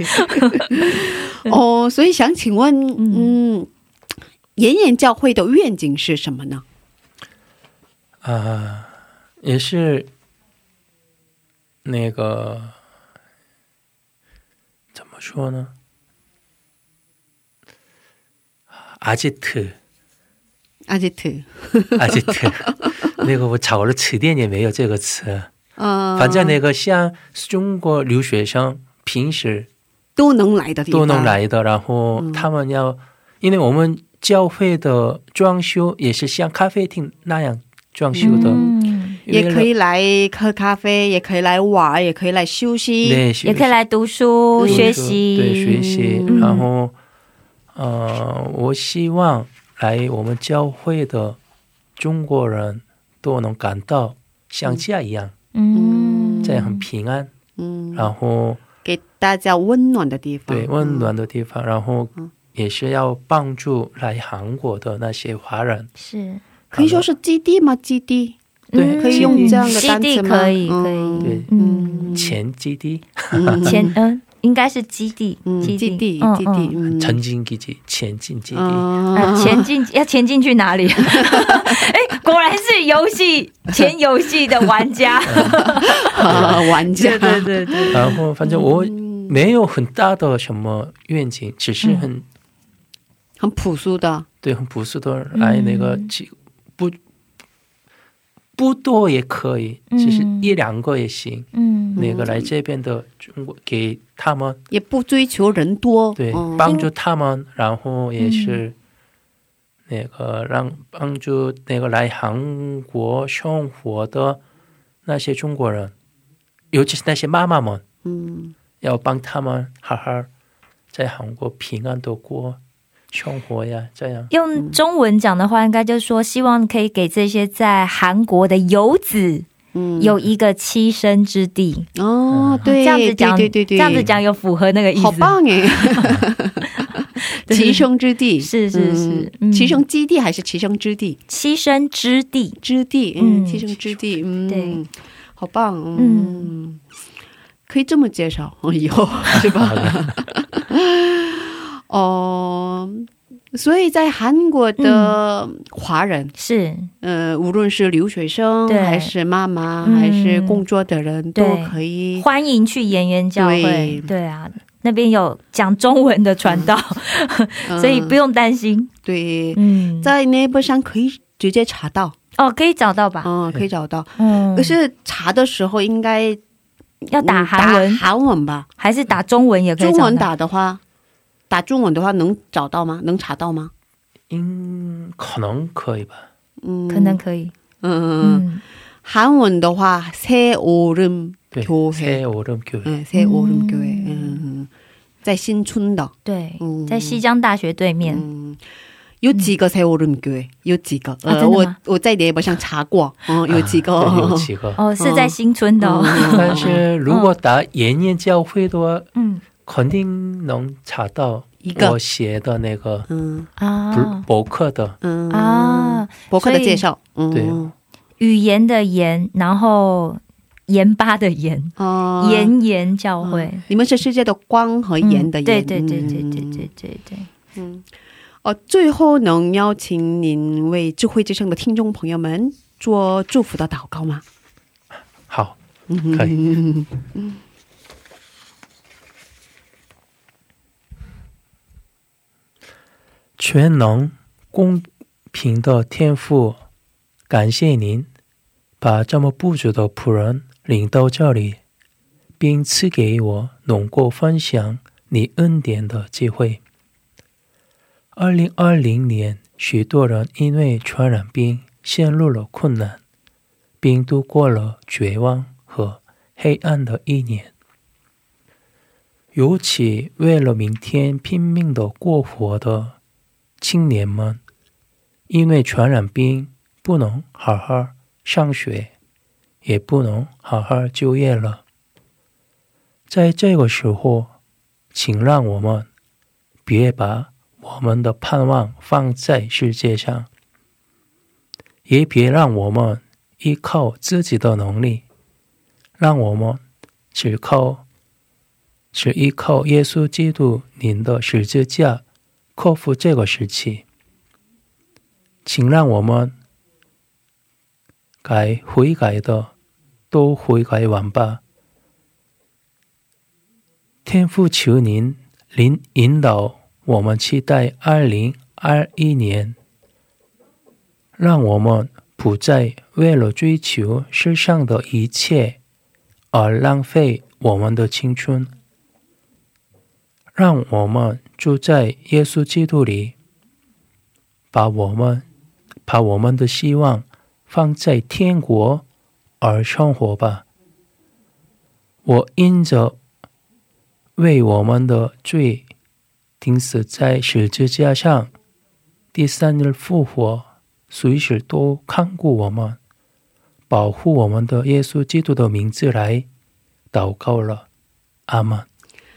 <laughs> 哦，所以想请问，嗯，延延教会的愿景是什么呢？啊，也是那个怎么说呢？阿杰特，阿杰特，阿杰特，那个我找了词典也没有这个词。嗯，反正那个像中国留学生平时都能来的地方，都能来的，然后他们要，因为我们教会的装修也是像咖啡厅那样装修的，嗯，也可以以来喝咖啡，也可以来玩，也可以来休息。对，也可以来读书读书学习，对学习，嗯。然后呃，我希望来我们教会的中国人都能感到像家一样，嗯，这样很平安，嗯，然后给大家温暖的地方，对温暖的地方，然后也是要帮助来韩国的那些华人，是。可以说是基地吗？基地？对嗯可以用这样的单词吗？可以可以，嗯对嗯，前基地、嗯前嗯应该是基地，嗯基地。基嗯地，嗯。嗯。前进基地、前进基地。前进要前进去哪里？<laughs> 哎，果然是游戏前游戏的玩家，<laughs> 啊玩家，对对对对，然后反正我嗯没有很大的什么愿景，只是很、很朴素的，对很朴素的来那个嗯。几不不多也可以，其实一两个也行。嗯。那个来这边的中国给他们也不追求人多，对嗯帮助他们，然后也是那个让帮助那个来韩国生活的那些中国人，尤其是那些妈妈们，嗯。要帮他们好好在韩国平安的过生活呀，这样。用中文讲的话，应该就是说，希望可以给这些在韩国的游子嗯。有一个栖身之地。哦，对，这样子讲，对对对对，这样子讲有符合那个意思。好棒哎，<laughs> 对。栖身之地。是是是。栖身基地还是栖身之地？栖身之地，之地，嗯，嗯。栖身之地，嗯，对，好棒，嗯，可以这么介绍以后是吧？<laughs> <laughs> 哦，所以在韩国的华人，是呃，无论是留学生对还是妈妈、嗯还是工作的人，都可以。欢迎去演员教会对。对啊，那边有讲中文的传道，<laughs> 所以不用用担心。对，嗯，在那部上可以直接查到，哦，可以找到吧？嗯，可以找到。嗯，可是查的时候应该要打韩文韩文吧？还是打中文也可以？中文打的话，打中文的话能找到吗？能查到吗？应可能可以吧？嗯，可能可以。嗯嗯嗯。嗯，韩文的话，새오름 对， 교회， 새오름교회 嗯，새오름嗯교회，嗯嗯，在新村的，对嗯，在西江大学对面。嗯。有几个새오름 교회？有几个？呃，我真的吗我在네이버上查过，嗯，有几个？对有几个。哦，是在新村的哦。但是如果打延年教会的话，嗯 肯定能查到一个。我写的那个嗯。啊。博博客的，嗯。啊，博客的介绍，嗯。对。语言的言，然后盐巴的盐，哦。盐盐教会。你们是世界的光和盐的嗯。盐，对对对对对嗯对对。嗯。哦，最后能邀请您为智慧之声的听众朋友们做祝福的祷告吗？好，<laughs> 可以。<laughs> <laughs> 全能公平的天赋，感谢您把这么不足的仆人领到这里，并赐给我能够分享你恩典的机会。二零二零年，许多人因为传染病陷入了困难，并度过了绝望和黑暗的一年。尤其为了明天拼命的过活的青年们，因为传染病不能好好上学，也不能好好就业了。在这个时候，请让我们别把我们的盼望放在世界上，也别让我们依靠自己的能力，让我们只靠。只依靠耶稣基督您的十字架克服这个时期，请让我们该悔改的都悔改完吧。天父求您领引导我们期待二零二一年，让我们不再为了追求世上的一切而浪费我们的青春。让我们住在耶稣基督里，把我们把我们的希望放在天国而生活吧。我因着为我们的罪钉死在十字架上，第三日复活，随时都看顾我们、保护我们的耶稣基督的名字来祷告了，阿门。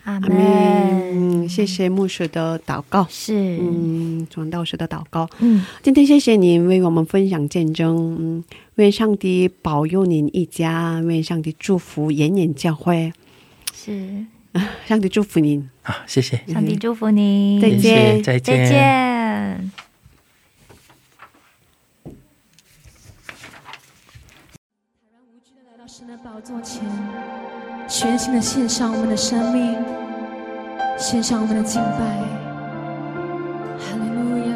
阿阿门。门，谢谢牧师的祷告，是，嗯，传道士的祷告。嗯，今天谢谢您为我们分享见证，嗯，愿上帝保佑您一家，愿上帝祝福延年教会，是，<laughs> 上帝祝福您，啊，谢谢，上帝祝福您，再见。谢谢再见，再见。来到神的宝座前，全心的献上我们的生命，献上我们的敬拜。哈利路亚。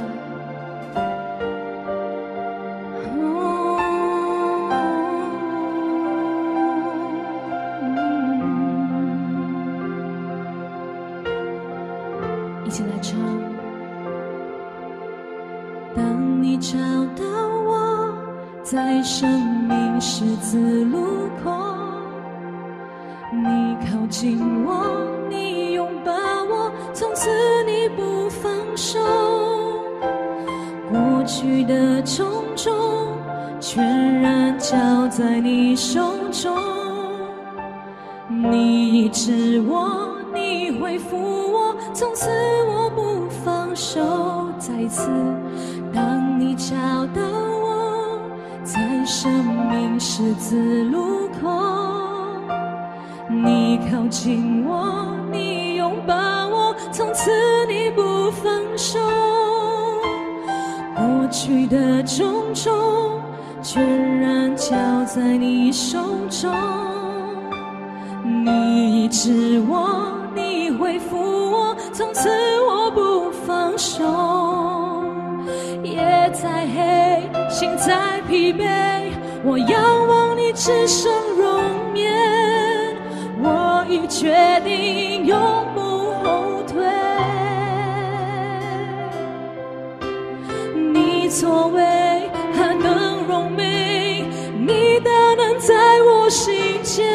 一起来唱。当你找到我，在生命十字路口，你靠近我，你拥抱我，从此你不放手。过去的种种，全然交在你手中。你医治我，你恢复我，从此我不放手。再次，当你找到我，在生命十字路紧握，你拥抱我，从此你不放手。过去的种种，全然交在你手中。你医治我，你恢复我，从此我不放手。夜再黑，心再疲惫，我仰望你只剩，决定永不后退。你作为还能荣美，你的能在我心间，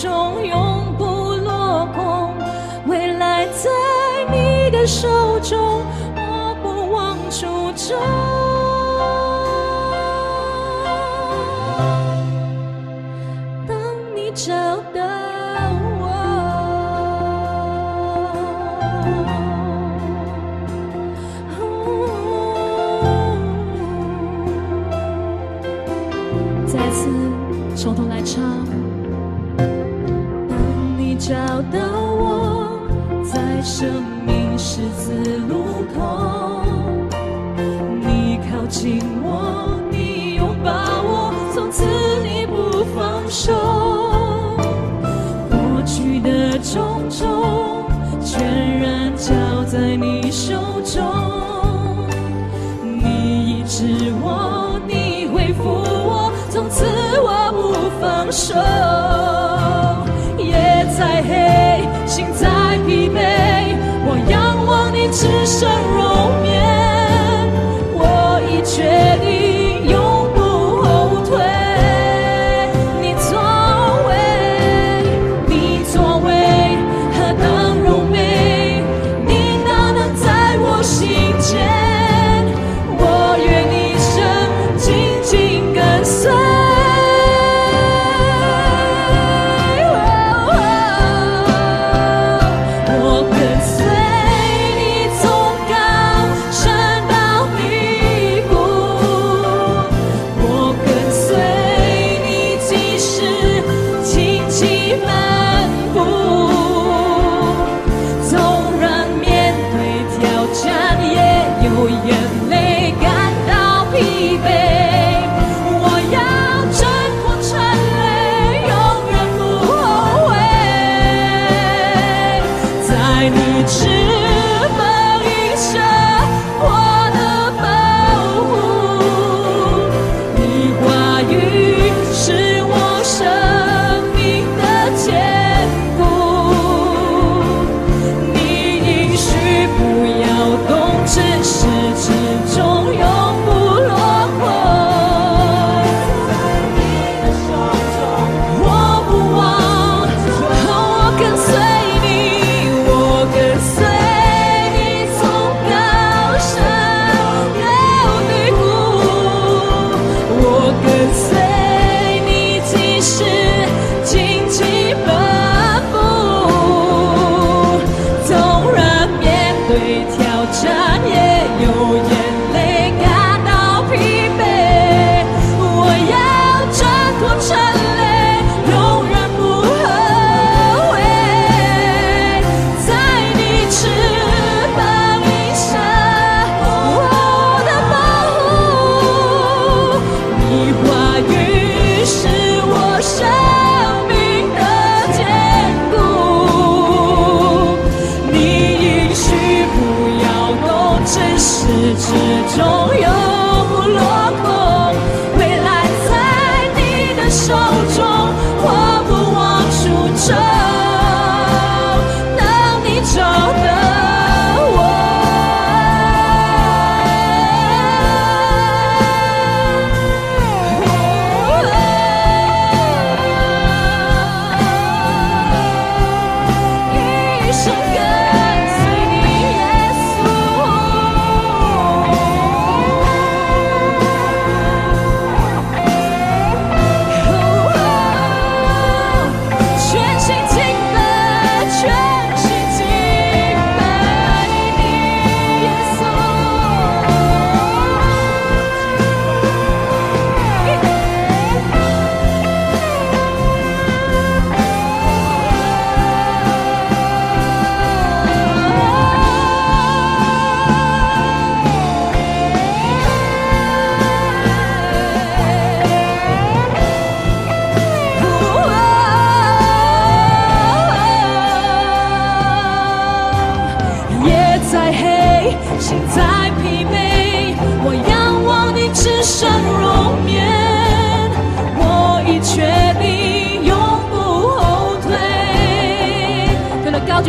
终于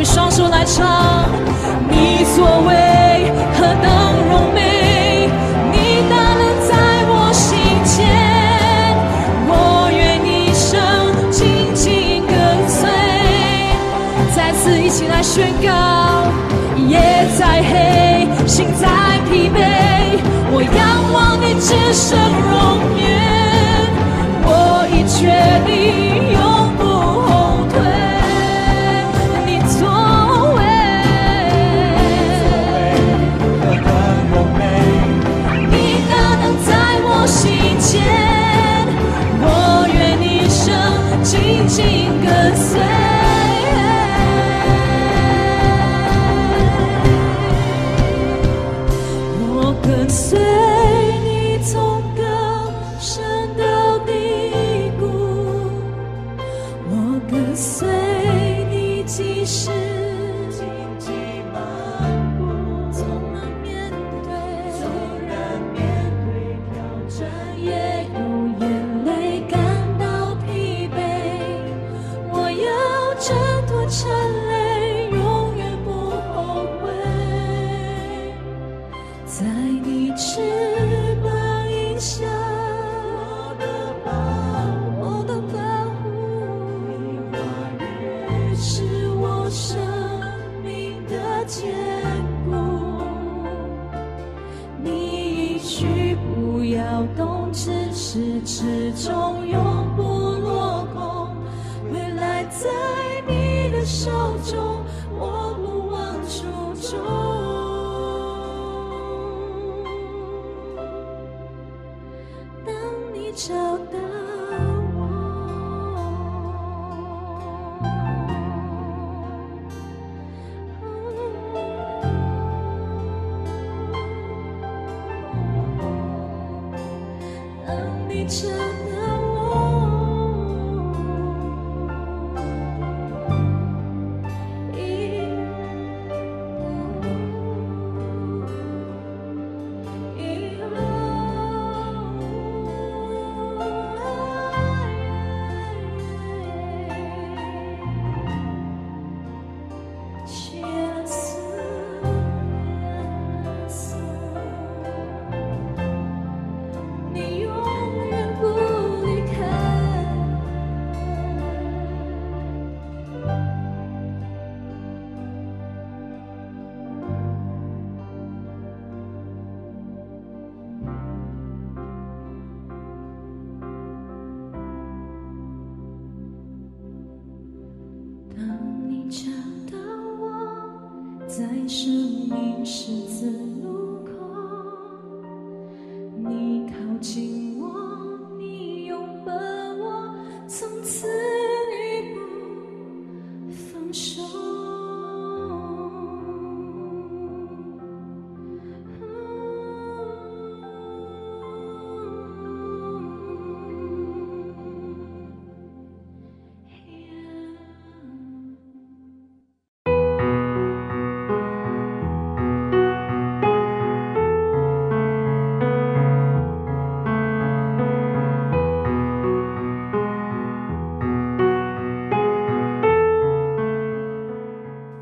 双手来唱，你作为何等荣美，你大能在我心间，我愿一生紧紧跟随，再次一起来宣告，夜再黑，心再疲惫，我仰望你，只剩容颜。永不落空。未来在你的手中，我不忘初衷。当你找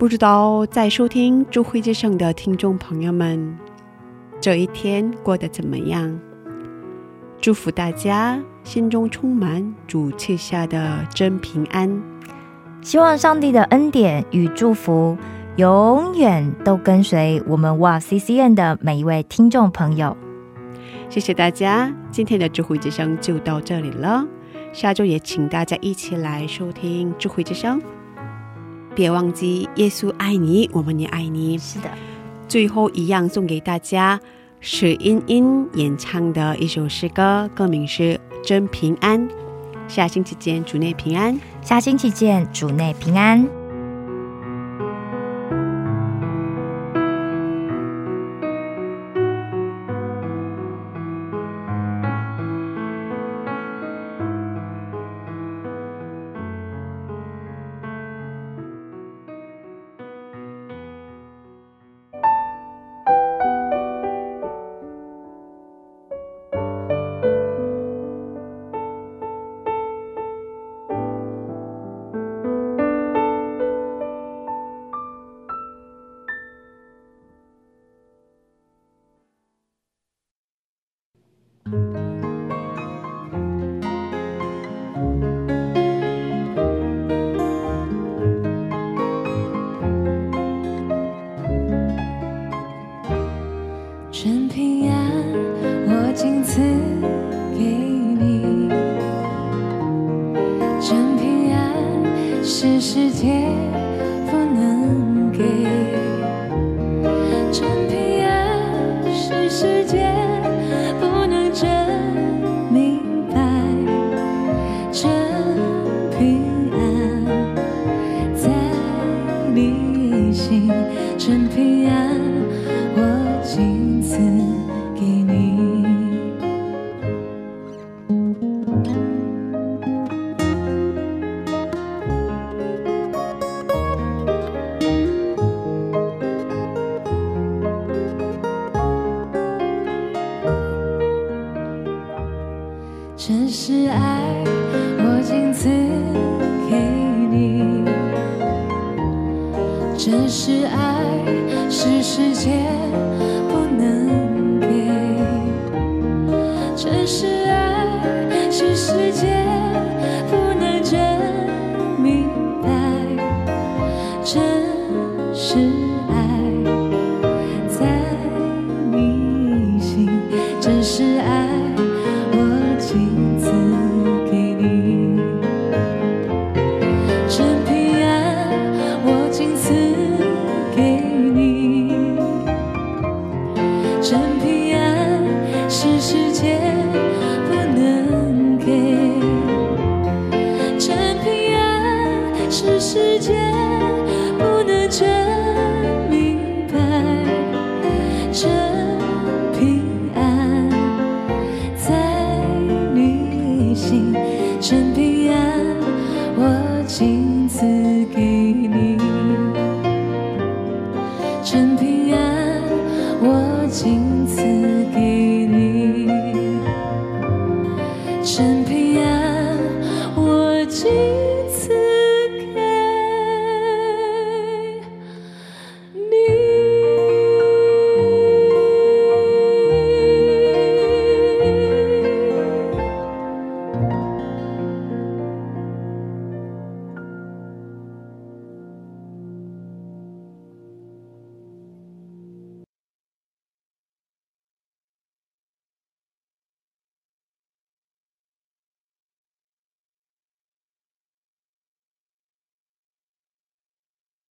不知道在收听智慧之声的听众朋友们，这一天过得怎么样？祝福大家心中充满主赐下的真平安。希望上帝的恩典与祝福永远都跟随我们哇 CCN 的每一位听众朋友。谢谢大家，今天的智慧之声就到这里了。下周也请大家一起来收听智慧之声。别忘记，耶稣爱你，我们也爱你。是的，最后一样送给大家史茵茵演唱的一首诗歌，歌名是《真平安》。下星期见，主内平安。下星期见，主内平安。